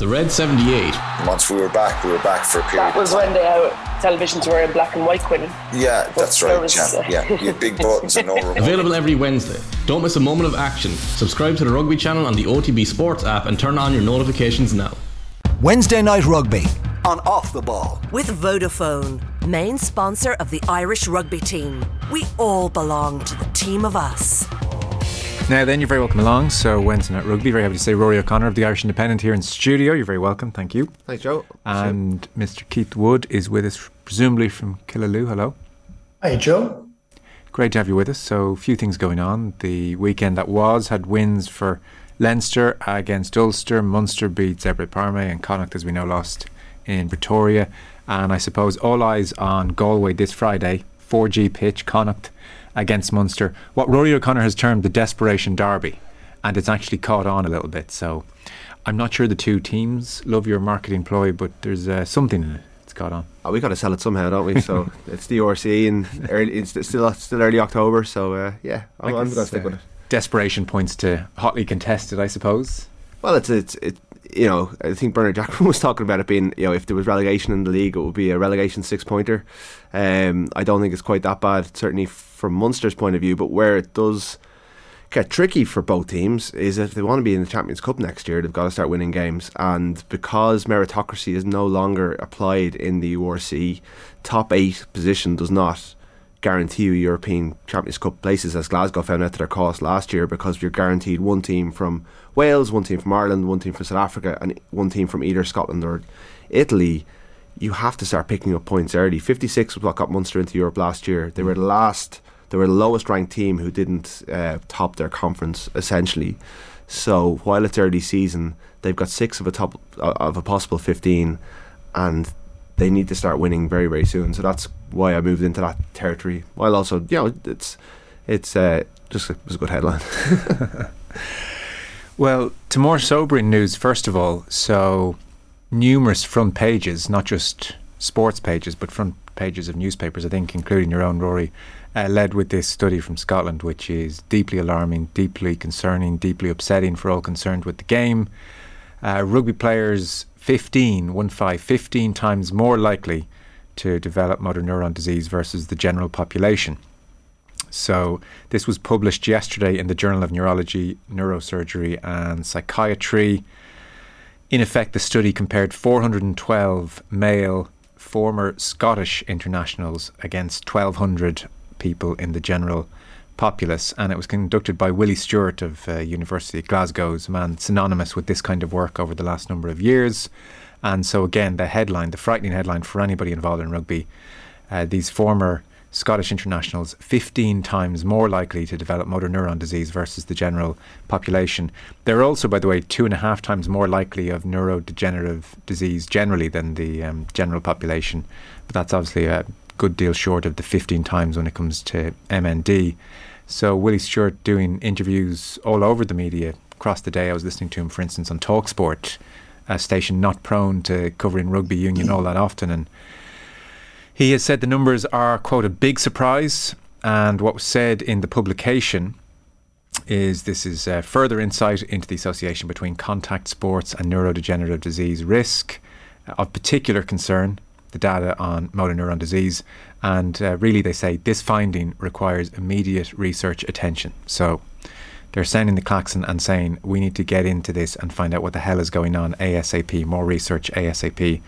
The Red 78. Once we were back, we were back for a period. That was when the uh, televisions were in black and white, Quinn. Yeah, that's right. Was, yeah, yeah. You had big buttons and no remote. Available every Wednesday. Don't miss a moment of action. Subscribe to the Rugby channel on the OTB Sports app and turn on your notifications now. Wednesday Night Rugby on Off the Ball. With Vodafone, main sponsor of the Irish rugby team. We all belong to the team of us. Now then, you're very welcome along. So Wednesday Night Rugby, very happy to say Rory O'Connor of the Irish Independent here in studio. You're very welcome, thank you. Thanks, Joe. And Mr. Keith Wood is with us, presumably from Killaloe. Hello. Hi, Joe. Great to have you with us. So, a few things going on. The weekend that was had wins for Leinster against Ulster. Munster beat Zebre Parma, and Connacht, as we know, lost in Pretoria. And I suppose all eyes on Galway this Friday, 4G pitch, Connacht against Munster. What Rory O'Connor has termed the desperation derby, and it's actually caught on a little bit. So I'm not sure the two teams love your marketing ploy, but there's uh, something in it. It's caught on. Oh, we got to sell it somehow, don't we? So it's the RC and early, it's still still early October. So uh, yeah, I'm, I'm going to stick with it. Desperation points to hotly contested, I suppose. Well, it's it's it. You know, I think Bernard Jackman was talking about it being, you know, if there was relegation in the league, it would be a relegation six pointer. Um, I don't think it's quite that bad, certainly from Munster's point of view. But where it does get tricky for both teams is if they want to be in the Champions Cup next year, they've got to start winning games. And because meritocracy is no longer applied in the URC, top eight position does not guarantee you European Champions Cup places, as Glasgow found out to their cost last year, because you're guaranteed one team from Wales, one team from Ireland, one team from South Africa, and one team from either Scotland or Italy. You have to start picking up points early. 56 was what got Munster into Europe last year. They were the last they were the lowest ranked team who didn't uh, top their conference essentially. So while it's early season, they've got six of a top uh, of a possible fifteen, and they need to start winning very very soon. So that's why I moved into that territory. While also, you know, it's it's uh, just it was a good headline. well, to more sobering news, first of all, so numerous front pages, not just sports pages, but front pages of newspapers, I think, including your own, Rory, uh, led with this study from Scotland, which is deeply alarming, deeply concerning, deeply upsetting for all concerned with the game. Uh, rugby players 15, one five, 15 times more likely to develop motor neuron disease versus the general population. So, this was published yesterday in the Journal of Neurology, Neurosurgery and Psychiatry. In effect, the study compared 412 male former Scottish internationals against 1,200 people in the general populace, and it was conducted by Willie Stewart of uh, University of Glasgow, a man synonymous with this kind of work over the last number of years. And so, again, the headline, the frightening headline for anybody involved in rugby, uh, these former Scottish internationals 15 times more likely to develop motor neuron disease versus the general population. They're also, by the way, two and a half times more likely of neurodegenerative disease generally than the um, general population. But that's obviously a good deal short of the 15 times when it comes to MND. So Willie Stewart doing interviews all over the media across the day. I was listening to him, for instance, on Talksport, a station not prone to covering rugby union all that often, and he has said the numbers are quote a big surprise, and what was said in the publication is this is uh, further insight into the association between contact sports and neurodegenerative disease risk of particular concern the data on motor neuron disease. And uh, really, they say this finding requires immediate research attention. So they're sounding the klaxon and saying we need to get into this and find out what the hell is going on ASAP, more research ASAP.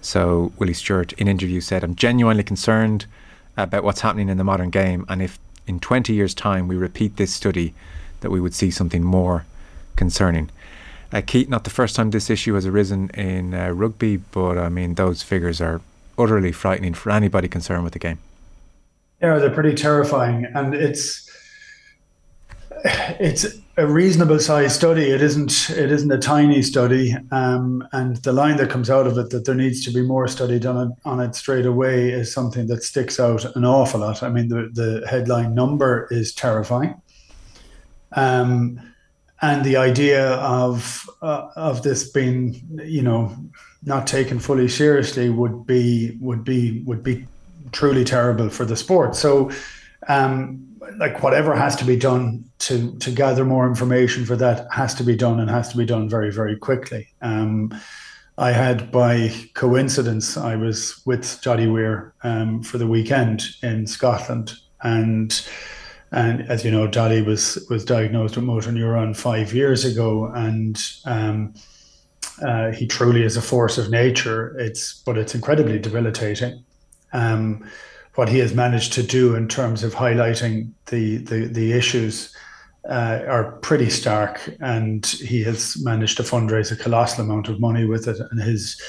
So Willie Stewart in interview said, I'm genuinely concerned about what's happening in the modern game. And if in 20 years' time we repeat this study, that we would see something more concerning. Uh, Keith, not the first time this issue has arisen in uh, rugby, but I mean, those figures are utterly frightening for anybody concerned with the game. Yeah, they're pretty terrifying, and it's it's a reasonable size study. It isn't it isn't a tiny study, um, and the line that comes out of it that there needs to be more study done on it, on it straight away is something that sticks out an awful lot. I mean, the the headline number is terrifying. Um, and the idea of uh, of this being, you know, not taken fully seriously would be would be would be truly terrible for the sport. So um, like whatever has to be done to to gather more information for that has to be done and has to be done very very quickly. Um, I had by coincidence I was with Doddie Weir um, for the weekend in Scotland and and as you know Doddie was was diagnosed with motor neuron five years ago and um, uh, he truly is a force of nature it's but it's incredibly debilitating um, what he has managed to do in terms of highlighting the the, the issues uh, are pretty stark, and he has managed to fundraise a colossal amount of money with it, and his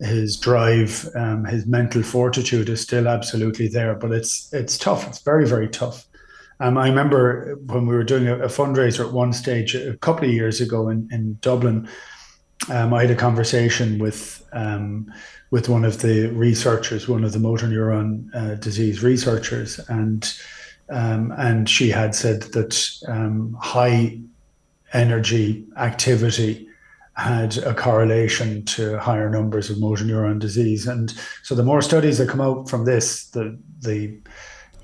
his drive, um, his mental fortitude is still absolutely there. But it's it's tough. It's very very tough. Um, I remember when we were doing a, a, fundraiser at one stage a couple of years ago in in Dublin. Um, I had a conversation with um, with one of the researchers, one of the motor neuron uh, disease researchers, and um, and she had said that um, high energy activity had a correlation to higher numbers of motor neuron disease, and so the more studies that come out from this, the the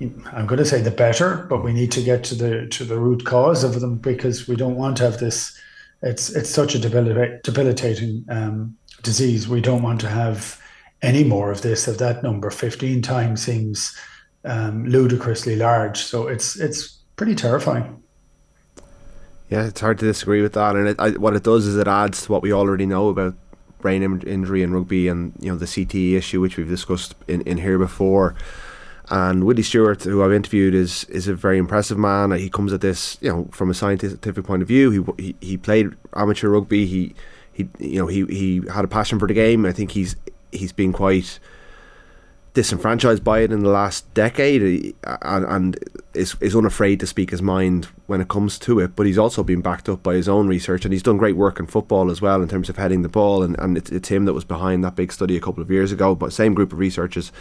I'm going to say the better, but we need to get to the to the root cause of them because we don't want to have this. It's it's such a debilitating um, disease. We don't want to have any more of this. Of that number 15 times seems um, ludicrously large, so it's it's pretty terrifying. Yeah, it's hard to disagree with that, and it, I, what it does is it adds to what we already know about brain injury in rugby, and you know the CTE issue, which we've discussed in, in here before. And Willie Stewart, who I've interviewed, is is a very impressive man. He comes at this, you know, from a scientific point of view. He he, he played amateur rugby. He he you know he he had a passion for the game. I think he's he's been quite disenfranchised by it in the last decade and, and is, is unafraid to speak his mind when it comes to it. But he's also been backed up by his own research and he's done great work in football as well in terms of heading the ball. And, and it's, it's him that was behind that big study a couple of years ago, but same group of researchers.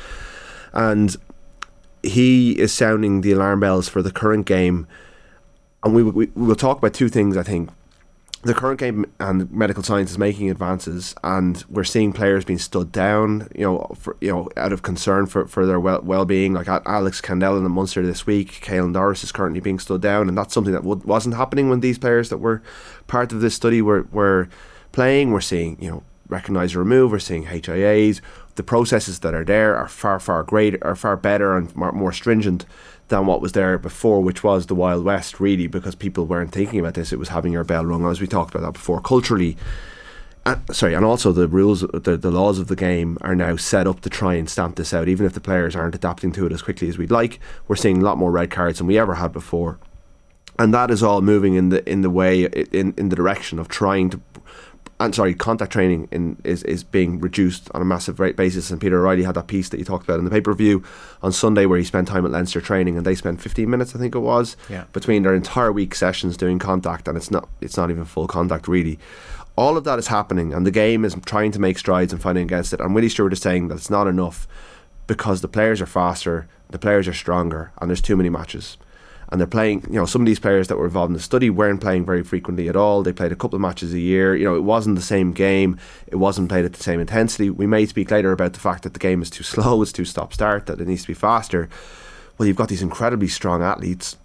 And he is sounding the alarm bells for the current game. And we, we, we will talk about two things, I think the current game and medical science is making advances, and we're seeing players being stood down, you know, for, you know, out of concern for, for their well well being. Like Alex Kendellen in the Munster this week, Caelan Doris is currently being stood down, and that's something that w- wasn't happening when these players that were part of this study were were playing. We're seeing, you know, recognise remove. We're seeing HIAs. The processes that are there are far far greater, are far better and more, stringent than what was there before, which was the Wild West, really, because people weren't thinking about this. It was having your bell rung, as we talked about that before. Culturally, uh, sorry, and also the rules, the, the laws of the game are now set up to try and stamp this out, even if the players aren't adapting to it as quickly as we'd like. We're seeing a lot more red cards than we ever had before. And that is all moving in the in the way in, in the direction of trying to and sorry, contact training in, is, is being reduced on a massive rate basis. And Peter O'Reilly had that piece that you talked about in the pay per view on Sunday where he spent time at Leinster training and they spent 15 minutes, I think it was, yeah. between their entire week sessions doing contact, and it's not it's not even full contact really. All of that is happening, and the game is trying to make strides and fighting against it. And Willie Stewart is saying that it's not enough because the players are faster, the players are stronger, and there's too many matches and they're playing. You know, some of these players that were involved in the study weren't playing very frequently at all. They played a couple of matches a year. You know, it wasn't the same game. It wasn't played at the same intensity. We may speak later about the fact that the game is too slow, it's too stop start, that it needs to be faster. Well, you've got these incredibly strong athletes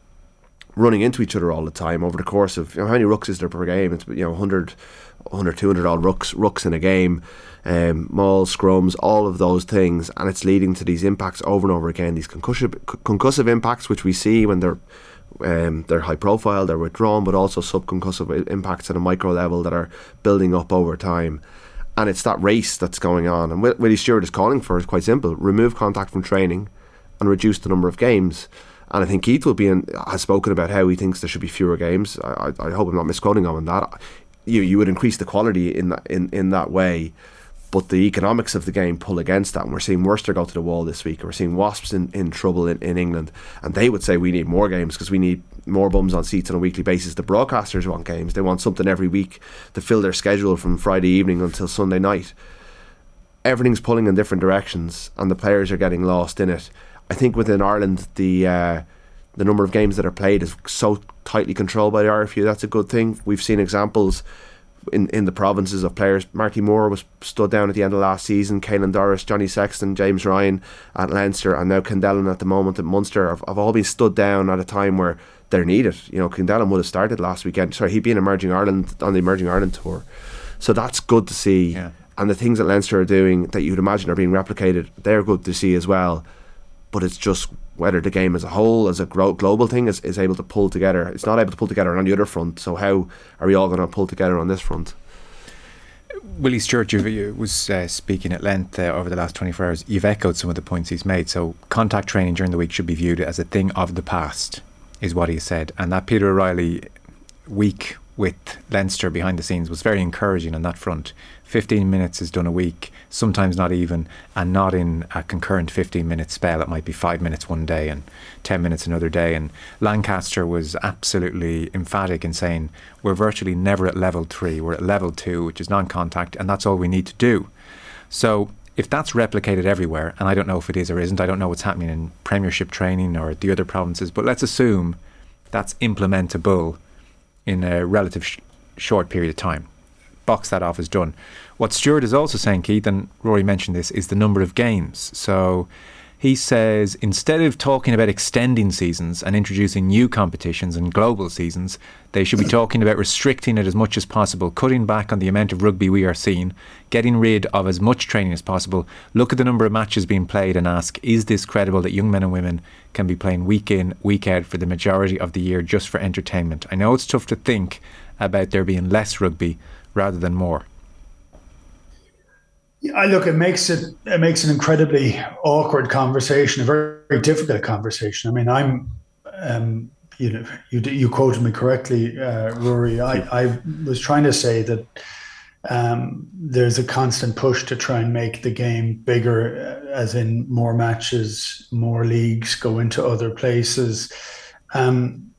running into each other all the time over the course of you know, how many rucks is there per game? It's you know 100, 100 200 odd rucks rucks in a game um, mauls, scrums, all of those things, and it's leading to these impacts over and over again. These concussive, concussive impacts, which we see when they're um, they're high profile, they're withdrawn, but also subconcussive impacts at a micro level that are building up over time. And it's that race that's going on. And what Willie Stewart is calling for is quite simple: remove contact from training and reduce the number of games. And I think Keith will be in, has spoken about how he thinks there should be fewer games. I, I, I hope I'm not misquoting him on that. You you would increase the quality in that in, in that way but the economics of the game pull against that. And we're seeing Worcester go to the wall this week. We're seeing Wasps in, in trouble in, in England. And they would say we need more games because we need more bums on seats on a weekly basis. The broadcasters want games. They want something every week to fill their schedule from Friday evening until Sunday night. Everything's pulling in different directions and the players are getting lost in it. I think within Ireland, the. Uh, the number of games that are played is so tightly controlled by the RFU. That's a good thing. We've seen examples in, in the provinces of players. Marty Moore was stood down at the end of last season. Caelan Doris, Johnny Sexton, James Ryan at Leinster, and now Kendellen at the moment at Munster have, have all been stood down at a time where they're needed. You know, Kendellen would have started last weekend. Sorry, he'd been emerging Ireland on the emerging Ireland tour, so that's good to see. Yeah. And the things that Leinster are doing that you'd imagine are being replicated, they're good to see as well. But it's just whether the game as a whole, as a global thing, is, is able to pull together. It's not able to pull together on the other front. So how are we all going to pull together on this front? Willie Stewart you was uh, speaking at length uh, over the last 24 hours. You've echoed some of the points he's made. So, contact training during the week should be viewed as a thing of the past, is what he said. And that Peter O'Reilly week with Leinster behind the scenes was very encouraging on that front. 15 minutes is done a week, sometimes not even, and not in a concurrent 15 minute spell. It might be five minutes one day and 10 minutes another day. And Lancaster was absolutely emphatic in saying, We're virtually never at level three, we're at level two, which is non contact, and that's all we need to do. So if that's replicated everywhere, and I don't know if it is or isn't, I don't know what's happening in Premiership training or the other provinces, but let's assume that's implementable in a relative sh- short period of time box that off as done. What Stewart is also saying, Keith, and Rory mentioned this, is the number of games. So he says instead of talking about extending seasons and introducing new competitions and global seasons, they should be talking about restricting it as much as possible, cutting back on the amount of rugby we are seeing, getting rid of as much training as possible, look at the number of matches being played and ask, is this credible that young men and women can be playing week in, week out for the majority of the year just for entertainment? I know it's tough to think about there being less rugby rather than more? I look, it makes it it makes an incredibly awkward conversation, a very, very difficult conversation. I mean, I'm, um, you know, you you quoted me correctly, uh, Rory. I, I was trying to say that um, there's a constant push to try and make the game bigger, uh, as in more matches, more leagues, go into other places. Um,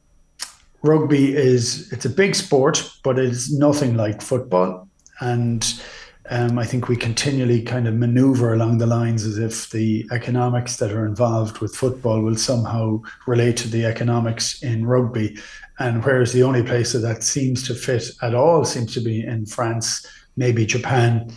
rugby is it's a big sport, but it's nothing like football, and um, I think we continually kind of maneuver along the lines as if the economics that are involved with football will somehow relate to the economics in rugby, and whereas the only place that that seems to fit at all seems to be in France, maybe Japan.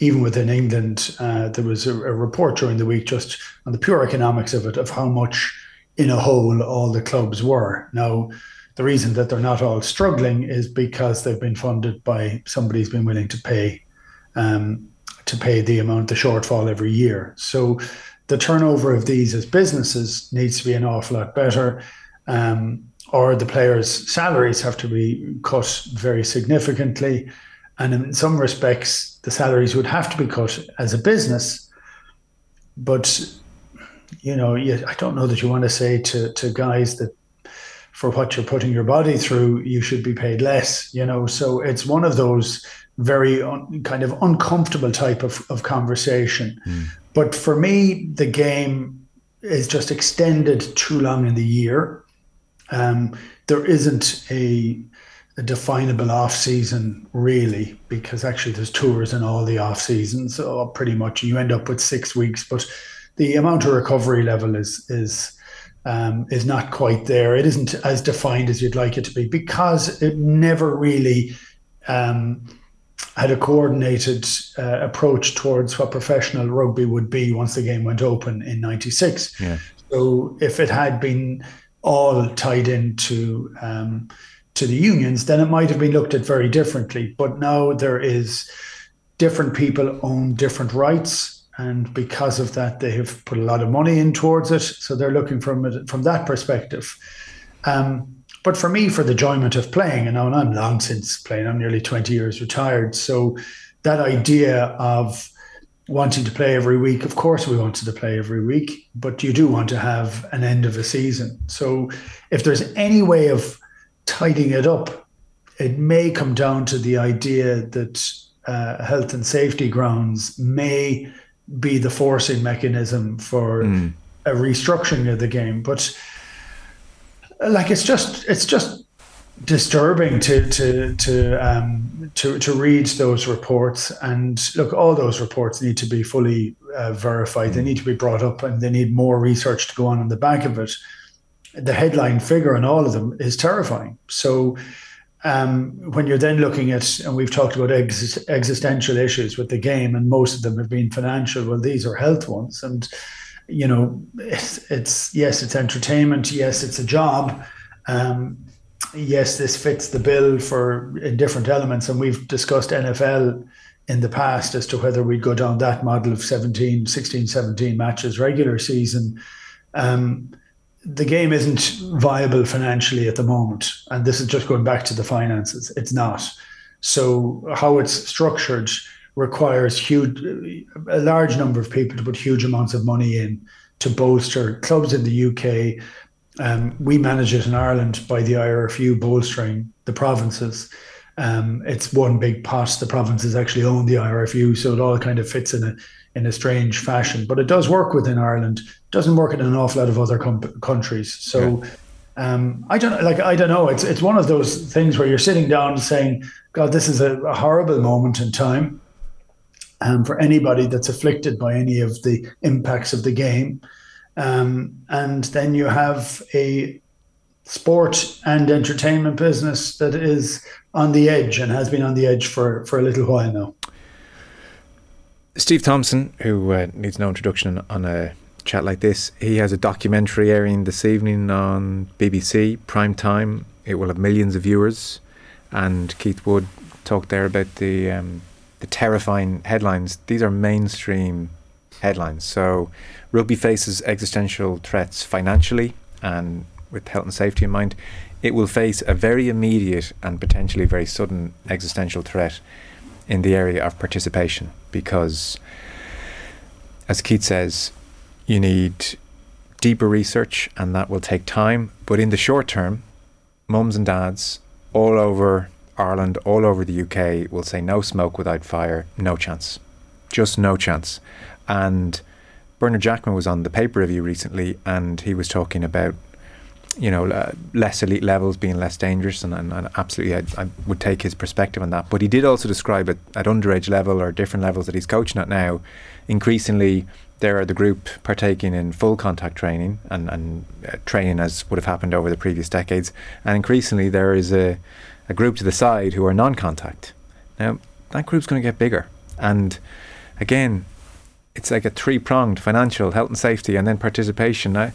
Even within England, uh, there was a, a report during the week just on the pure economics of it, of how much in a whole all the clubs were. Now, the reason that they're not all struggling is because they've been funded by somebody who's been willing to pay um, to pay the amount the shortfall every year. So the turnover of these as businesses needs to be an awful lot better. Um, or the players' salaries have to be cut very significantly. And in some respects, the salaries would have to be cut as a business. But, you know, I don't know that you want to say to, to guys that for what you're putting your body through, you should be paid less, you know. So it's one of those very un, kind of uncomfortable type of, of conversation. Mm. But for me, the game is just extended too long in the year. Um, there isn't a, a, definable off season really, because actually there's tours in all the off seasons. So pretty much you end up with six weeks, but the amount of recovery level is is um, is not quite there. It isn't as defined as you'd like it to be because it never really um, had a coordinated uh, approach towards what professional rugby would be once the game went open in '96. Yeah. So if it had been all tied into um, to the unions, then it might have been looked at very differently. But now there is different people own different rights and because of that, they have put a lot of money in towards it. So they're looking from it from that perspective. Um, but for me, for the enjoyment of playing, and I'm long since playing, I'm nearly 20 years retired. So that idea of wanting to play every week, of course, we wanted to play every week, but you do want to have an end of a season. So if there's any way of tidying it up, it may come down to the idea that uh, health and safety grounds may be the forcing mechanism for mm. a restructuring of the game. But like it's just it's just disturbing to to to um, to to read those reports and look all those reports need to be fully uh, verified they need to be brought up and they need more research to go on in the back of it the headline figure on all of them is terrifying so um, when you're then looking at, and we've talked about ex- existential issues with the game, and most of them have been financial. Well, these are health ones, and you know, it's, it's yes, it's entertainment. Yes, it's a job. Um, yes, this fits the bill for in different elements, and we've discussed NFL in the past as to whether we'd go down that model of 17, 16, 17 matches regular season. Um, the game isn't viable financially at the moment. And this is just going back to the finances. It's not. So, how it's structured requires huge, a large number of people to put huge amounts of money in to bolster clubs in the UK. Um, we manage it in Ireland by the IRFU bolstering the provinces. Um, it's one big pot. The provinces actually own the IRFU, so it all kind of fits in a in a strange fashion. But it does work within Ireland. Doesn't work in an awful lot of other com- countries. So um, I don't like. I don't know. It's it's one of those things where you're sitting down and saying, "God, this is a, a horrible moment in time." Um, for anybody that's afflicted by any of the impacts of the game. Um, and then you have a sport and entertainment business that is on the edge and has been on the edge for, for a little while now. Steve Thompson, who uh, needs no introduction on a chat like this, he has a documentary airing this evening on BBC prime time. It will have millions of viewers, and Keith Wood talked there about the um, the terrifying headlines. These are mainstream headlines. So, rugby faces existential threats financially and with health and safety in mind. It will face a very immediate and potentially very sudden existential threat in the area of participation because, as Keith says, you need deeper research and that will take time. But in the short term, mums and dads all over Ireland, all over the UK will say no smoke without fire, no chance. Just no chance. And Bernard Jackman was on the paper review recently and he was talking about you know, uh, less elite levels being less dangerous, and, and, and absolutely, I, I, would take his perspective on that. But he did also describe it at underage level or different levels that he's coaching at now. Increasingly, there are the group partaking in full contact training and, and uh, training as would have happened over the previous decades, and increasingly there is a, a group to the side who are non-contact. Now, that group's going to get bigger, and again, it's like a three-pronged financial, health and safety, and then participation. I,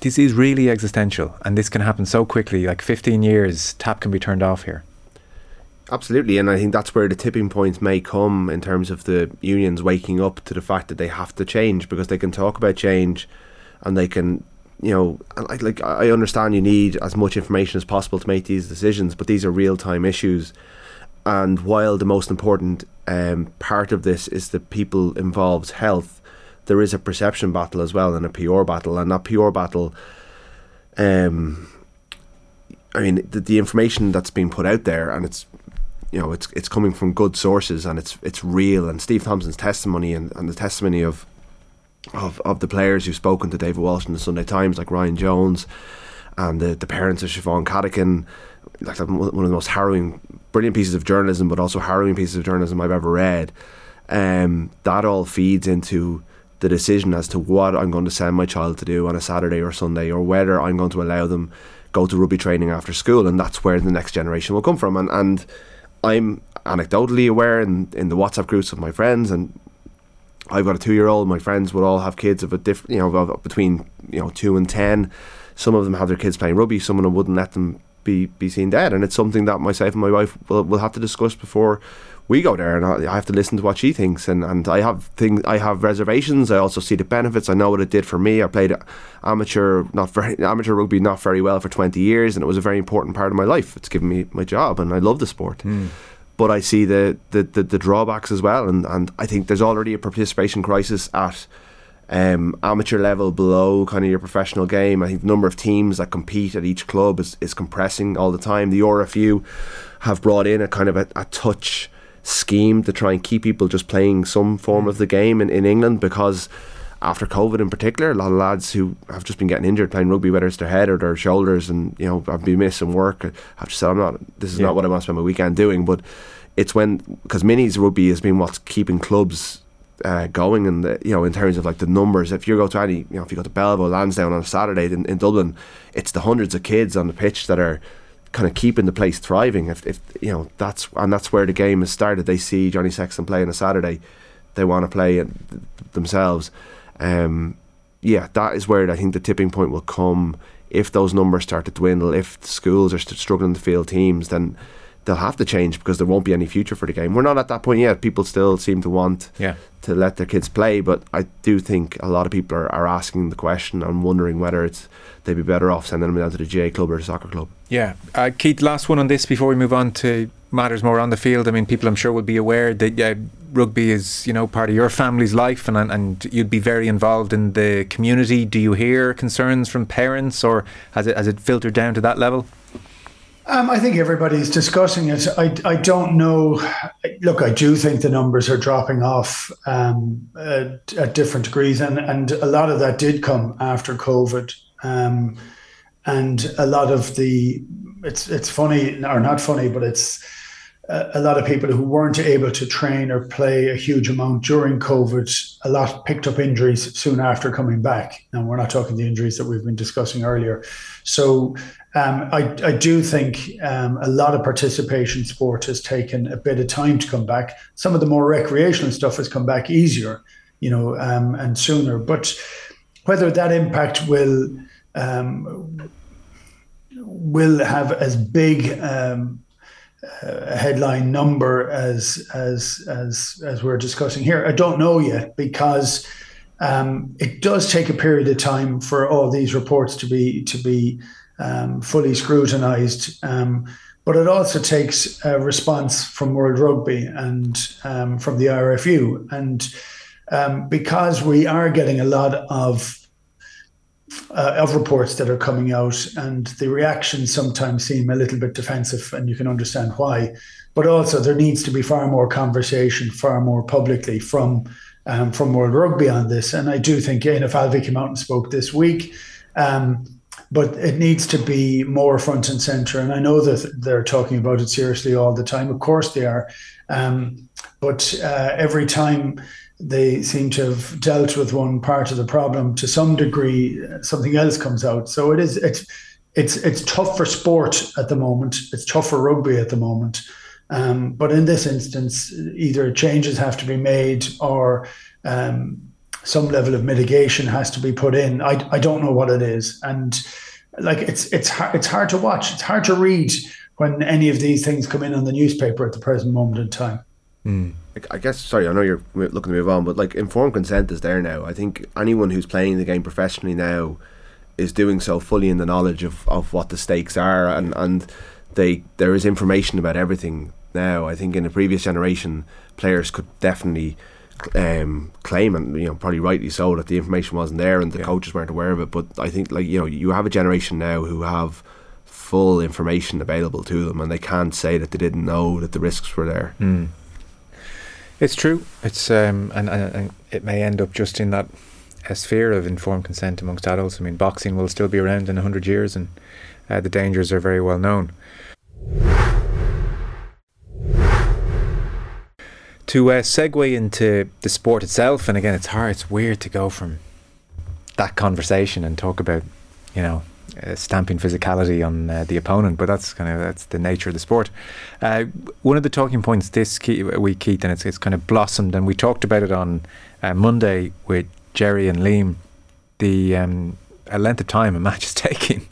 this is really existential, and this can happen so quickly. Like 15 years, tap can be turned off here. Absolutely, and I think that's where the tipping points may come in terms of the unions waking up to the fact that they have to change because they can talk about change, and they can, you know, like, like I understand you need as much information as possible to make these decisions, but these are real time issues, and while the most important um, part of this is the people involved's health, there is a perception battle as well and a PR battle, and that PR battle, um, I mean, the, the information that's being put out there, and it's you know, it's it's coming from good sources and it's it's real. And Steve Thompson's testimony and, and the testimony of of of the players who've spoken to David Walsh in the Sunday Times, like Ryan Jones, and the the parents of Siobhan Cattigan, like one of the most harrowing, brilliant pieces of journalism, but also harrowing pieces of journalism I've ever read. Um, that all feeds into the decision as to what I'm going to send my child to do on a Saturday or Sunday, or whether I'm going to allow them go to rugby training after school, and that's where the next generation will come from. And and I'm anecdotally aware in in the WhatsApp groups of my friends, and I've got a two year old. My friends would all have kids of a different, you know, between you know two and ten. Some of them have their kids playing rugby. Some of them wouldn't let them be be seen dead, and it's something that myself and my wife will will have to discuss before we go there and I have to listen to what she thinks. And, and I have things I have reservations. I also see the benefits. I know what it did for me. I played amateur not very amateur rugby not very well for 20 years and it was a very important part of my life. It's given me my job and I love the sport. Mm. but I see the, the, the, the, drawbacks as well and, and I think there's already a participation crisis at um, amateur level below kind of your professional game. I think the number of teams that compete at each club is, is compressing all the time. The RFU have brought in a kind of a, a touch scheme to try and keep people just playing some form of the game in, in England because after COVID in particular, a lot of lads who have just been getting injured playing rugby, whether it's their head or their shoulders, and you know, I've been missing work. I've just said, I'm not. This is yeah. not what I want to spend my weekend doing. But it's when because minis rugby has been what's keeping clubs uh, going, and you know, in terms of like the numbers. If you go to any, you know, if you go to Belleville, Lansdowne on a Saturday in, in Dublin, it's the hundreds of kids on the pitch that are kind of keeping the place thriving. If, if you know that's and that's where the game has started. They see Johnny Sexton play on a Saturday, they want to play themselves. Um, yeah, that is where I think the tipping point will come. If those numbers start to dwindle, if schools are struggling to field teams, then they'll have to change because there won't be any future for the game. We're not at that point yet. People still seem to want yeah. to let their kids play, but I do think a lot of people are, are asking the question and wondering whether it's they'd be better off sending them down to the GAA club or the soccer club. Yeah, uh, Keith. Last one on this before we move on to matters more on the field. I mean, people I'm sure will be aware that uh, rugby is you know part of your family's life, and and you'd be very involved in the community. Do you hear concerns from parents, or has it has it filtered down to that level? Um, I think everybody's discussing it. I, I don't know. Look, I do think the numbers are dropping off um, at, at, different degrees, and, and a lot of that did come after COVID. Um, and a lot of the it's it's funny or not funny, but it's a lot of people who weren't able to train or play a huge amount during COVID, a lot picked up injuries soon after coming back. And we're not talking the injuries that we've been discussing earlier. So, um, I, I, do think um, a lot of participation sport has taken a bit of time to come back. Some of the more recreational stuff has come back easier, you know, um, and sooner. But whether that impact will um, will have as big um, a headline number as as as as we're discussing here. I don't know yet because um, it does take a period of time for all these reports to be to be um, fully scrutinised. Um, but it also takes a response from World Rugby and um, from the IRFU, and um, because we are getting a lot of uh, of reports that are coming out, and the reactions sometimes seem a little bit defensive, and you can understand why. But also, there needs to be far more conversation, far more publicly from um, from World Rugby on this. And I do think Éanna Falvey came out and spoke this week. Um, but it needs to be more front and center. And I know that they're talking about it seriously all the time. Of course they are. Um, but uh, every time they seem to have dealt with one part of the problem to some degree something else comes out so it is it's it's it's tough for sport at the moment it's tough for rugby at the moment um, but in this instance either changes have to be made or um, some level of mitigation has to be put in I, I don't know what it is and like it's it's hard, it's hard to watch it's hard to read when any of these things come in on the newspaper at the present moment in time mm. I guess sorry, I know you're looking to move on, but like informed consent is there now. I think anyone who's playing the game professionally now is doing so fully in the knowledge of, of what the stakes are and, and they there is information about everything now. I think in a previous generation players could definitely um, claim and you know probably rightly so that the information wasn't there and the yeah. coaches weren't aware of it. But I think like you know you have a generation now who have full information available to them and they can't say that they didn't know that the risks were there. Mm. It's true. It's um, and, and, and it may end up just in that a sphere of informed consent amongst adults. I mean, boxing will still be around in hundred years, and uh, the dangers are very well known. To uh, segue into the sport itself, and again, it's hard. It's weird to go from that conversation and talk about, you know, uh, stamping physicality on uh, the opponent, but that's kind of that's the nature of the sport. Uh, one of the talking points this week, Keith, and it's, it's kind of blossomed, and we talked about it on uh, Monday with Jerry and Liam. The um, length of time a match is taking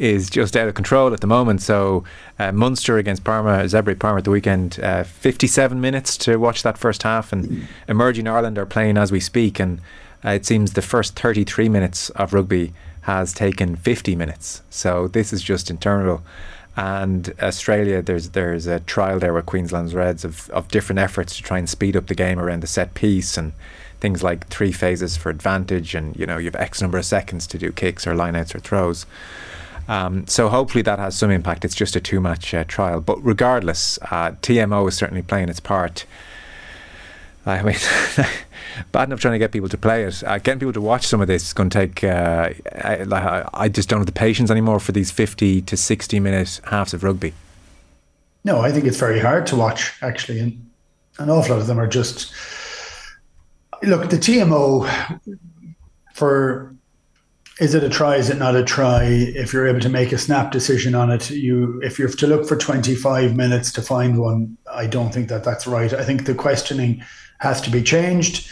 is just out of control at the moment. So uh, Munster against Parma, Zebre Parma at the weekend, uh, 57 minutes to watch that first half, and Emerging Ireland are playing as we speak, and it seems the first 33 minutes of rugby has taken 50 minutes. So this is just internal. And Australia, there's there's a trial there with Queensland's Reds of, of different efforts to try and speed up the game around the set piece and things like three phases for advantage, and you know you have X number of seconds to do kicks or lineouts or throws. Um, so hopefully that has some impact. It's just a two-match uh, trial, but regardless, uh, TMO is certainly playing its part. I mean, bad enough trying to get people to play it. Uh, getting people to watch some of this is going to take. Uh, I, I, just don't have the patience anymore for these fifty to sixty minute halves of rugby. No, I think it's very hard to watch actually, and an awful lot of them are just. Look, the TMO for is it a try? Is it not a try? If you're able to make a snap decision on it, you if you have to look for 25 minutes to find one, I don't think that that's right. I think the questioning has to be changed.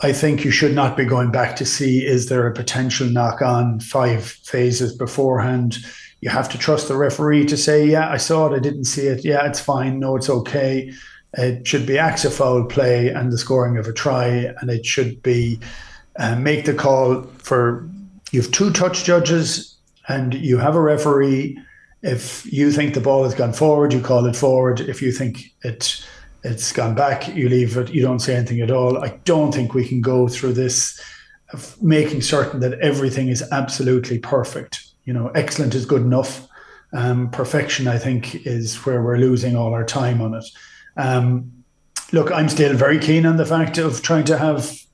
I think you should not be going back to see is there a potential knock on five phases beforehand. You have to trust the referee to say, yeah, I saw it, I didn't see it. Yeah, it's fine. No, it's okay. It should be acts of foul play and the scoring of a try, and it should be uh, make the call for you have two touch judges and you have a referee. If you think the ball has gone forward, you call it forward. If you think it it's gone back, you leave it. You don't say anything at all. I don't think we can go through this of making certain that everything is absolutely perfect. You know, excellent is good enough. Um, perfection, I think, is where we're losing all our time on it. Um, look, I'm still very keen on the fact of trying to have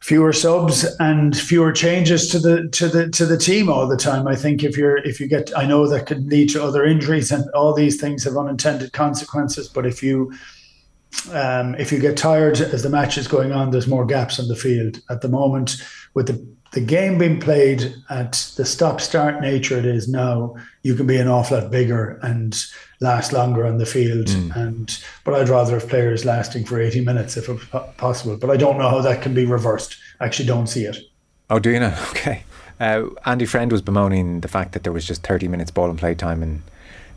fewer subs and fewer changes to the to the to the team all the time. I think if you're if you get I know that could lead to other injuries and all these things have unintended consequences. But if you um, if you get tired as the match is going on, there's more gaps in the field at the moment with the the game being played at the stop start nature it is now, you can be an awful lot bigger and last longer on the field. Mm. And but I'd rather have players lasting for 80 minutes if it's possible. But I don't know how that can be reversed. I actually don't see it. Oh, do you know? Okay. Uh, Andy Friend was bemoaning the fact that there was just 30 minutes ball and play time in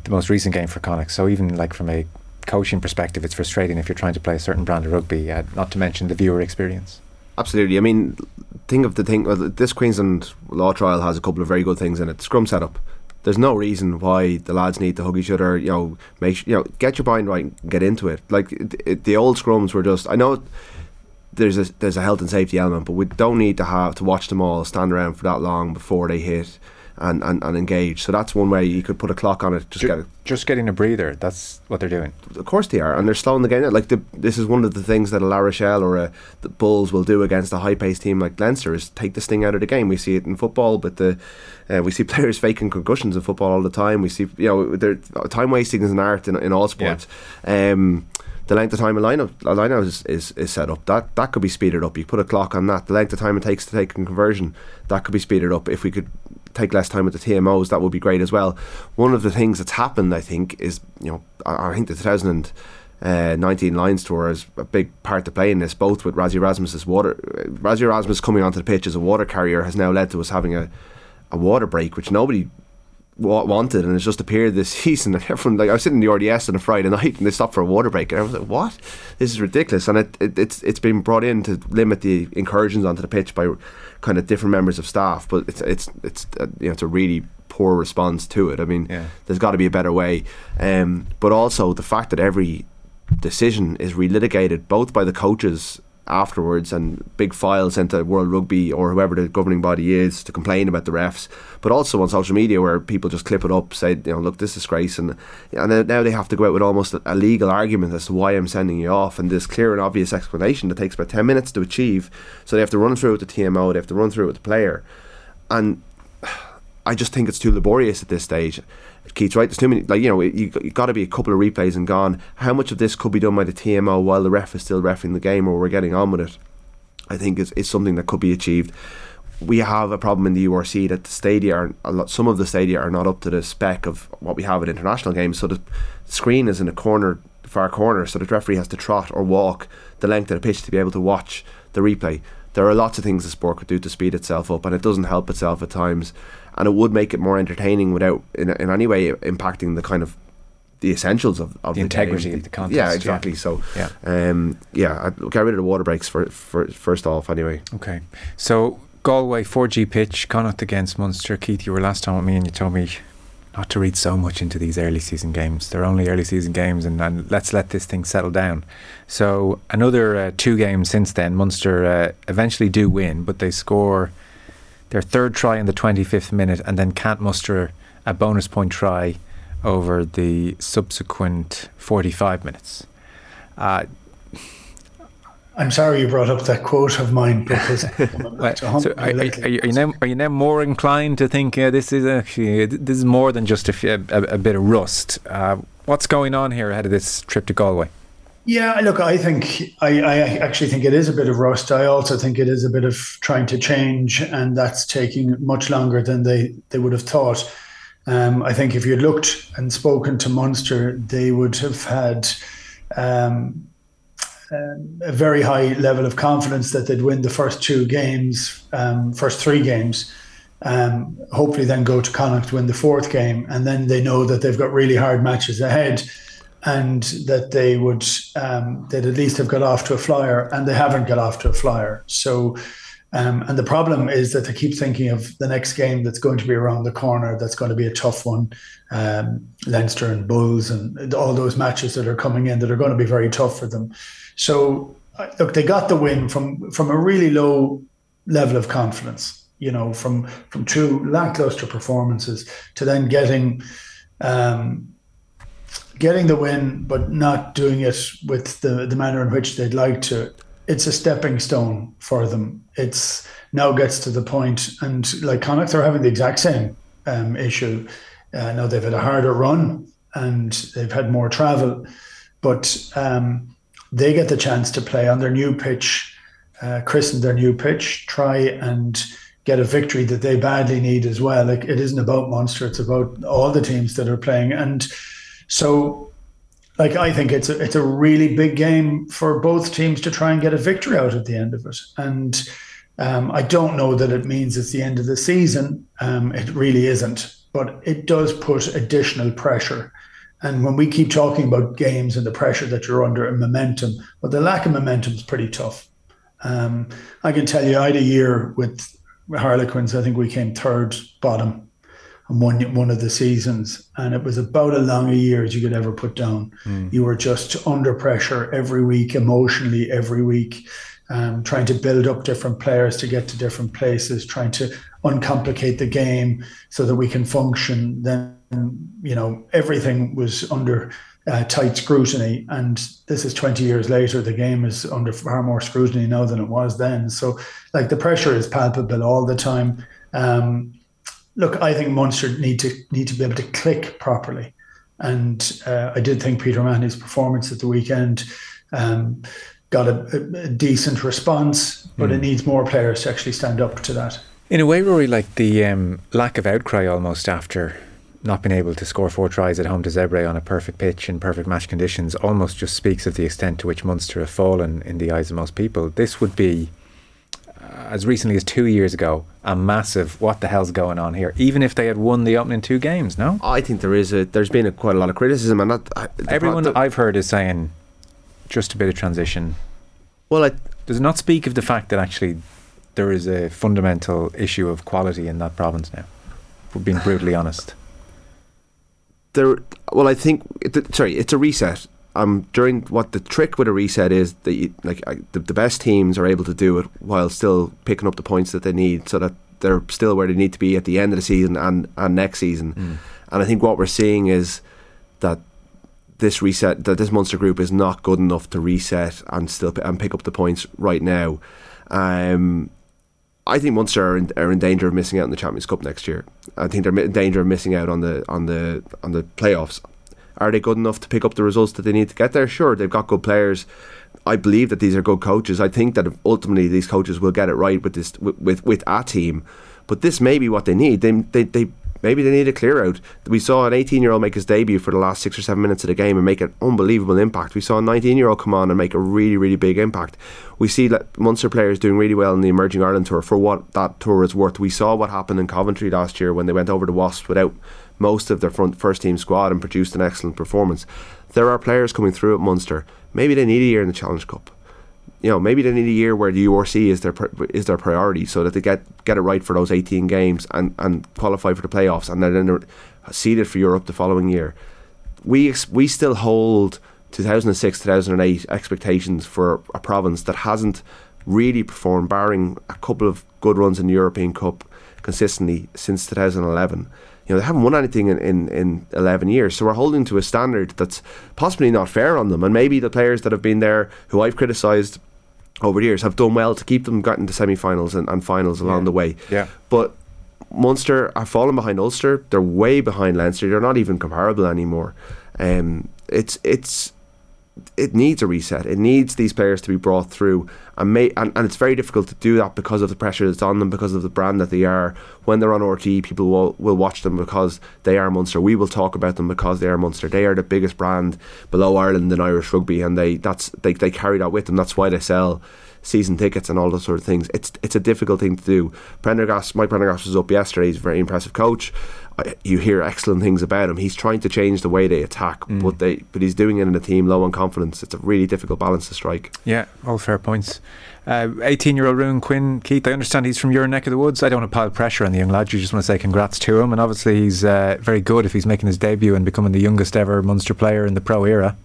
the most recent game for Connacht. So even like from a coaching perspective, it's frustrating if you're trying to play a certain brand of rugby. Uh, not to mention the viewer experience. Absolutely. I mean, think of the thing. Well, this Queensland law trial has a couple of very good things in it. Scrum setup. There's no reason why the lads need to hug each other. You know, make you know, get your mind right, and get into it. Like it, the old scrums were just. I know there's a there's a health and safety element, but we don't need to have to watch them all stand around for that long before they hit and, and, and engage. So that's one way you could put a clock on it. Just, get it. Just getting a breather. That's what they're doing. Of course they are, and they're slowing the game. Like the, this is one of the things that a La Rochelle or a, the Bulls will do against a high-paced team like Leinster is take the sting out of the game. We see it in football, but the uh, we see players faking concussions in football all the time. We see you know time wasting is an art in, in all sports. Yeah. Um, the length of time a lineup a lineup is, is, is set up that that could be speeded up. You put a clock on that. The length of time it takes to take a conversion that could be speeded up if we could take less time with the TMOs, that would be great as well. One of the things that's happened, I think, is you know I, think the 2019 uh, Lions tour has a big part to play in this, both with Rassie Erasmus's water. Rassie Erasmus coming onto the pitch as a water carrier has now led to us having a, a water break, which nobody wanted, and it's just appeared this season. And everyone, like I was sitting in the RDS on a Friday night, and they stopped for a water break, and I was like, "What? This is ridiculous!" And it, it, it's it's been brought in to limit the incursions onto the pitch by kind of different members of staff, but it's it's it's uh, you know it's a really poor response to it. I mean, yeah. there's got to be a better way. Um, but also the fact that every decision is relitigated both by the coaches afterwards and big files sent to World Rugby or whoever the governing body is to complain about the refs, but also on social media where people just clip it up, say, you know, look, this is disgrace, and and now they have to go out with almost a legal argument as to why I'm sending you off, and this clear and obvious explanation that takes about ten minutes to achieve. So they have to run through with the TMO, they have to run through with the player, and I just think it's too laborious at this stage. Keith's right. There's too many. Like you know, you you got to be a couple of replays and gone. How much of this could be done by the TMO while the ref is still refing the game, or we're getting on with it? I think is is something that could be achieved. We have a problem in the URC that the stadia are a lot, some of the stadia are not up to the spec of what we have at international games. So the screen is in a corner, far corner, so the referee has to trot or walk the length of the pitch to be able to watch the replay. There are lots of things the sport could do to speed itself up, and it doesn't help itself at times and it would make it more entertaining without in, in any way impacting the kind of the essentials of, of the, the integrity game. of the contest. Yeah, exactly. Yeah. So, yeah, um, yeah, I'd get rid of the water breaks for, for first off. Anyway, okay. So Galway 4G pitch, Connacht against Munster. Keith, you were last time with me, and you told me not to read so much into these early season games. They're only early season games, and, and let's let this thing settle down. So another uh, two games since then, Munster uh, eventually do win, but they score their third try in the 25th minute and then can't muster a bonus point try over the subsequent 45 minutes. Uh, I'm sorry you brought up that quote of mine because so are, are, are, you now, are you now more inclined to think uh, this is actually this is more than just a, a, a bit of rust? Uh, what's going on here ahead of this trip to Galway? Yeah, look, I think I, I, actually think it is a bit of rust. I also think it is a bit of trying to change, and that's taking much longer than they, they would have thought. Um, I think if you'd looked and spoken to Munster, they would have had um, um, a very high level of confidence that they'd win the first two games, um, first three games. Um, hopefully, then go to Connacht win the fourth game, and then they know that they've got really hard matches ahead and that they would um, they'd at least have got off to a flyer, and they haven't got off to a flyer. So, um, and the problem is that they keep thinking of the next game that's going to be around the corner. That's going to be a tough one, um, Leinster and Bulls, and all those matches that are coming in that are going to be very tough for them. So, look, they got the win from from a really low level of confidence. You know, from from two lackluster performances to then getting. Um, getting the win, but not doing it with the, the manner in which they'd like to, it's a stepping stone for them. It's now gets to the point, and like Connacht are having the exact same um, issue. Uh, now they've had a harder run and they've had more travel, but um, they get the chance to play on their new pitch, uh, christen their new pitch, try and get a victory that they badly need as well. Like it isn't about Munster; it's about all the teams that are playing and so, like I think it's a, it's a really big game for both teams to try and get a victory out at the end of it. And um, I don't know that it means it's the end of the season. Um, it really isn't, but it does put additional pressure. And when we keep talking about games and the pressure that you're under and momentum, well, the lack of momentum is pretty tough. Um, I can tell you, I had a year with Harlequins. I think we came third bottom one one of the seasons, and it was about as long a year as you could ever put down. Mm. You were just under pressure every week, emotionally every week, um, trying to build up different players to get to different places, trying to uncomplicate the game so that we can function. Then you know everything was under uh, tight scrutiny, and this is 20 years later. The game is under far more scrutiny now than it was then. So, like the pressure is palpable all the time. Um, look, I think Munster need to need to be able to click properly, and uh, I did think Peter Mahony's performance at the weekend um, got a, a, decent response, but mm. it hmm. needs more players to actually stand up to that. In a way, Rory, like the um, lack of outcry almost after not being able to score four tries at home to Zebre on a perfect pitch in perfect match conditions almost just speaks of the extent to which Munster have fallen in the eyes of most people. This would be as recently as two years ago, a massive what the hell's going on here? Even if they had won the opening two games, no? I think there is a there's been a, quite a lot of criticism, and that uh, everyone I've heard is saying just a bit of transition. Well, I, does it not speak of the fact that actually there is a fundamental issue of quality in that province now? For being brutally honest. There, well, I think it, sorry, it's a reset um, during what the trick with a reset is that you, like I, the, the best teams are able to do it while still picking up the points that they need, so that they're still where they need to be at the end of the season and, and next season. Mm. And I think what we're seeing is that this reset, that this Munster group is not good enough to reset and still and pick up the points right now. Um, I think Munster are in, are in danger of missing out on the Champions Cup next year. I think they're in danger of missing out on the on the on the playoffs. Are they good enough to pick up the results that they need to get there? Sure, they've got good players. I believe that these are good coaches. I think that ultimately these coaches will get it right with this with with, with a team. But this may be what they need. They, they, they maybe they need a clear out. We saw an 18 year old make his debut for the last six or seven minutes of the game and make an unbelievable impact. We saw a 19 year old come on and make a really, really big impact. We see that Munster players doing really well in the Emerging Ireland Tour for what that tour is worth. We saw what happened in Coventry last year when they went over to Wasps without most of their front first team squad and produced an excellent performance. There are players coming through at Munster. Maybe they need a year in the Challenge Cup. You know, maybe they need a year where the URC is their is their priority, so that they get get it right for those 18 games and, and qualify for the playoffs, and then they're seeded for Europe the following year. We we still hold 2006 2008 expectations for a province that hasn't really performed, barring a couple of good runs in the European Cup consistently since 2011 you know they haven't won anything in, in, in 11 years. So we're holding to a standard that's possibly not fair on them. And maybe the players that have been there who I've criticised over the years have done well to keep them getting to semi-finals and, and finals along yeah. the way. Yeah. But Munster are falling behind Ulster. They're way behind Leinster. They're not even comparable anymore. Um, it's it's it needs a reset. It needs these players to be brought through, and, may, and and it's very difficult to do that because of the pressure that's on them, because of the brand that they are. When they're on RTÉ, people will will watch them because they are Munster. We will talk about them because they are Munster. They are the biggest brand below Ireland in Irish rugby, and they that's they, they carry that with them. That's why they sell season tickets and all those sort of things. It's it's a difficult thing to do. Prendergast, Mike Prendergast was up yesterday. He's a very impressive coach you hear excellent things about him. He's trying to change the way they attack, mm. but they but he's doing it in a team low on confidence. It's a really difficult balance to strike. Yeah, all fair points. Eighteen-year-old uh, Ruadhán Quinn Keith. I understand he's from your neck of the woods. I don't want to pile pressure on the young lad. You just want to say congrats to him, and obviously he's uh, very good if he's making his debut and becoming the youngest ever Munster player in the pro era.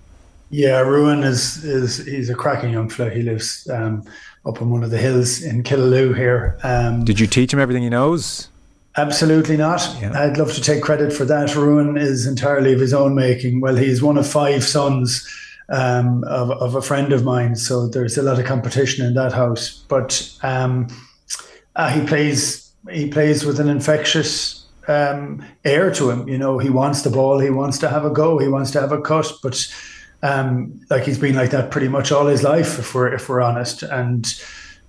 Yeah, Ruadhán is is he's a cracking young fella. He lives um, up on one of the hills in Killaloe here. Um, Did you teach him everything he knows? Absolutely not. Yeah. I'd love to take credit for that. Ruadhán is entirely of his own making. Well, he's one of five sons um, of, of a friend of mine, so there's a lot of competition in that house. But um, uh, he plays he plays with an infectious um, air to him. You know, he wants the ball, he wants to have a go, he wants to have a cut, but um, like he's been like that pretty much all his life, if we're if we're honest, and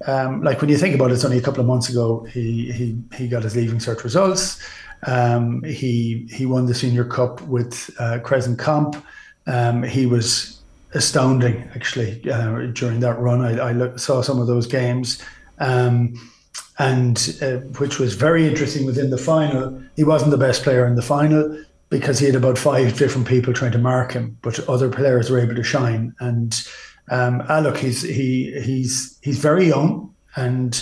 um, like when you think about it, it's only a couple of months ago he he he got his leaving cert results. Um, he he won the senior cup with uh, Crescent Comp. Um, he was astounding actually uh, during that run. I, I look, saw some of those games, um, and uh, which was very interesting. Within the final, he wasn't the best player in the final because he had about five different people trying to mark him, but other players were able to shine and. Um, ah, look, he's he he's he's very young, and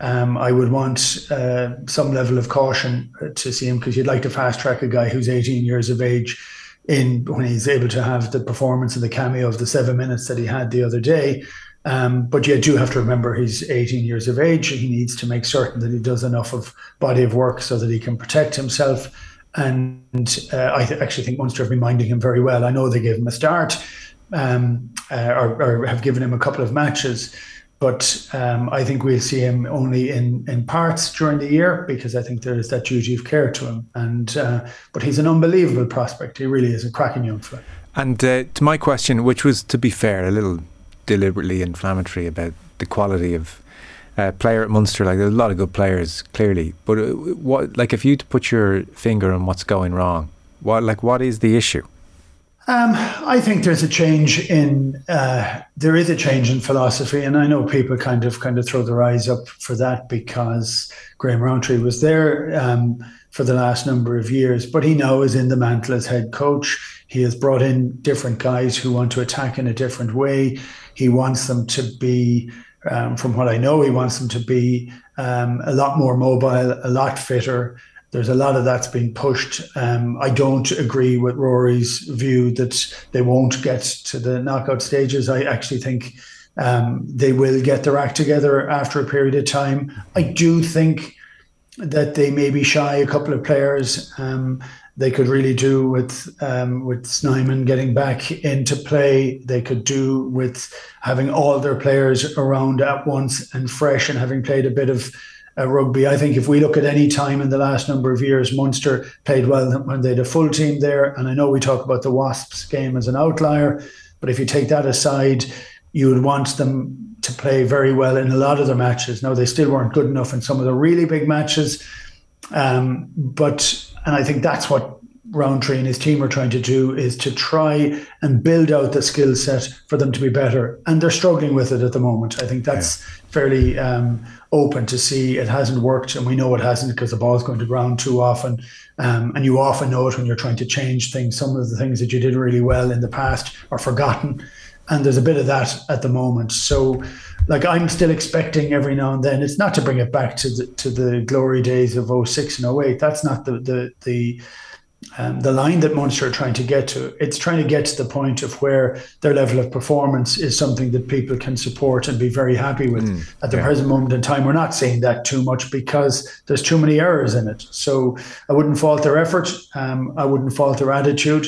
um, I would want uh, some level of caution to see him because you'd like to fast track a guy who's 18 years of age in when he's able to have the performance and the cameo of the seven minutes that he had the other day. Um, but you do have to remember he's 18 years of age. He needs to make certain that he does enough of body of work so that he can protect himself. And uh, I th- actually think Munster have been minding him very well. I know they gave him a start um, uh, or, or, have given him a couple of matches. But um, I think we'll see him only in, in parts during the year because I think there is that duty of care to him. And uh, but he's an unbelievable prospect. He really is a cracking young fella. And uh, to my question, which was to be fair, a little deliberately inflammatory about the quality of uh, player at Munster. Like there's a lot of good players, clearly. But uh, what, like, if you put your finger on what's going wrong, what, like, what is the issue? Um, I think there's a change in uh, there is a change in philosophy, and I know people kind of kind of throw their eyes up for that because Graham Rowntree was there um, for the last number of years, but he now is in the mantle as head coach. He has brought in different guys who want to attack in a different way. He wants them to be, um, from what I know, he wants them to be um, a lot more mobile, a lot fitter there's a lot of that's being pushed. Um, I don't agree with Rory's view that they won't get to the knockout stages. I actually think um, they will get their act together after a period of time. I do think that they may be shy a couple of players. Um, they could really do with um, with Snyman getting back into play. They could do with having all their players around at once and fresh and having played a bit of uh, rugby. I think if we look at any time in the last number of years, Munster played well when they had a full team there. And I know we talk about the Wasps game as an outlier, but if you take that aside, you would want them to play very well in a lot of their matches. Now they still weren't good enough in some of the really big matches, um, but and I think that's what Rowntree and his team are trying to do is to try and build out the skill set for them to be better, and they're struggling with it at the moment. I think that's yeah. fairly um, open to see. It hasn't worked, and we know it hasn't because the ball's going to ground too often, um, and you often know it when you're trying to change things. Some of the things that you did really well in the past are forgotten, and there's a bit of that at the moment. So like I'm still expecting every now and then. It's not to bring it back to the to the glory days of 06 and 08. That's not the the the um, the line that Munster are trying to get to, it's trying to get to the point of where their level of performance is something that people can support and be very happy with. Mm, At the yeah. present moment in time, we're not seeing that too much because there's too many errors in it. So I wouldn't fault their effort. Um, I wouldn't fault their attitude.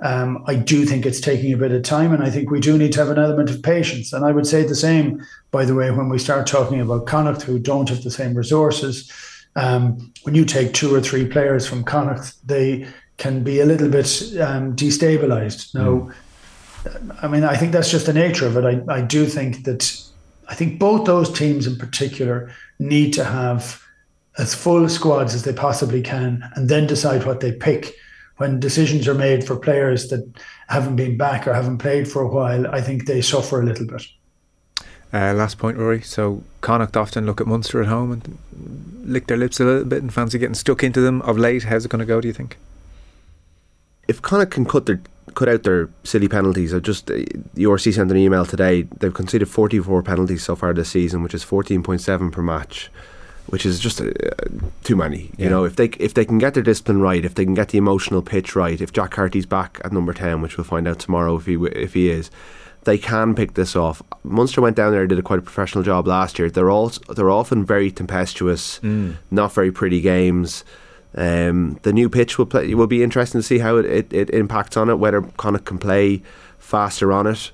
Um, I do think it's taking a bit of time, and I think we do need to have an element of patience. And I would say the same, by the way, when we start talking about Connacht, who don't have the same resources um, when you take two or three players from Connacht, they can be a little bit um, destabilized. Now, mm. I mean, I think that's just the nature of it. I, I do think that I think both those teams in particular need to have as full squads as they possibly can and then decide what they pick. When decisions are made for players that haven't been back or haven't played for a while, I think they suffer a little bit. Uh, last point, Rory. So Connacht often look at Munster at home and lick their lips a little bit and fancy getting stuck into them of late. How's it going to go? Do you think? If Connacht can cut their cut out their silly penalties. I just uh, URC sent an email today. They've conceded 44 penalties so far this season, which is 14.7 per match, which is just uh, too many. Yeah. You know, if they if they can get their discipline right, if they can get the emotional pitch right, if Jack Carty's back at number 10, which we'll find out tomorrow if he if he is. They can pick this off. Munster went down there and did a quite a professional job last year. They're all they're often very tempestuous, mm. not very pretty games. Um, the new pitch will play, will be interesting to see how it, it, it impacts on it. Whether Connacht can play faster on it.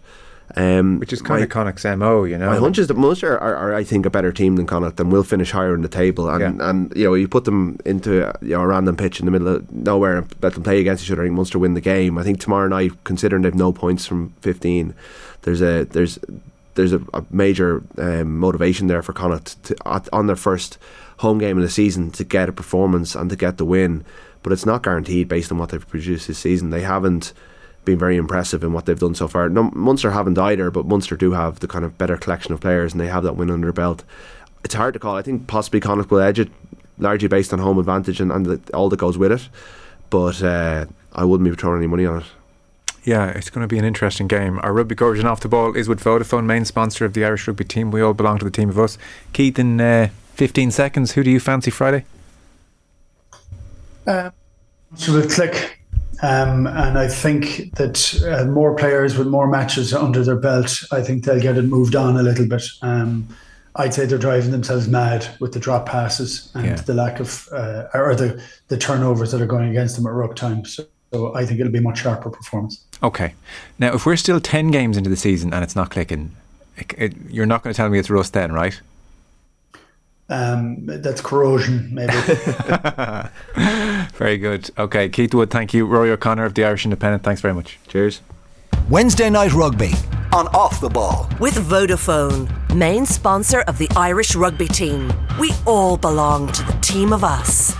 Um, Which is kind my, of Connacht's MO, you know. My hunch is that Munster are, are, I think, a better team than Connacht and will finish higher in the table. And, yeah. and you know, you put them into you know, a random pitch in the middle of nowhere and let them play against each other. I think Munster win the game. I think tomorrow night, considering they've no points from 15, there's a there's there's a, a major um, motivation there for Connacht to, at, on their first home game of the season to get a performance and to get the win. But it's not guaranteed based on what they've produced this season. They haven't been very impressive in what they've done so far. No, Munster haven't either, but Munster do have the kind of better collection of players and they have that win under their belt. It's hard to call. I think possibly Connacht will edge it largely based on home advantage and, and the, all that goes with it. But uh, I wouldn't be throwing any money on it. Yeah, it's going to be an interesting game. Our rugby coverage and off the ball is with Vodafone, main sponsor of the Irish rugby team. We all belong to the team of us. Keith, in uh, 15 seconds, who do you fancy Friday? Uh, so we'll click. Um, and I think that uh, more players with more matches under their belt, I think they'll get it moved on a little bit. Um, I'd say they're driving themselves mad with the drop passes and yeah. the lack of, uh, or the, the turnovers that are going against them at ruck time. So so I think it'll be a much sharper performance. Okay. Now, if we're still 10 games into the season and it's not clicking, it, it, you're not going to tell me it's rust then, right? Um, that's corrosion, maybe. very good. Okay, Keith Wood, thank you. Rory O'Connor of the Irish Independent, thanks very much. Cheers. Wednesday Night Rugby on Off the Ball. With Vodafone, main sponsor of the Irish rugby team. We all belong to the team of us.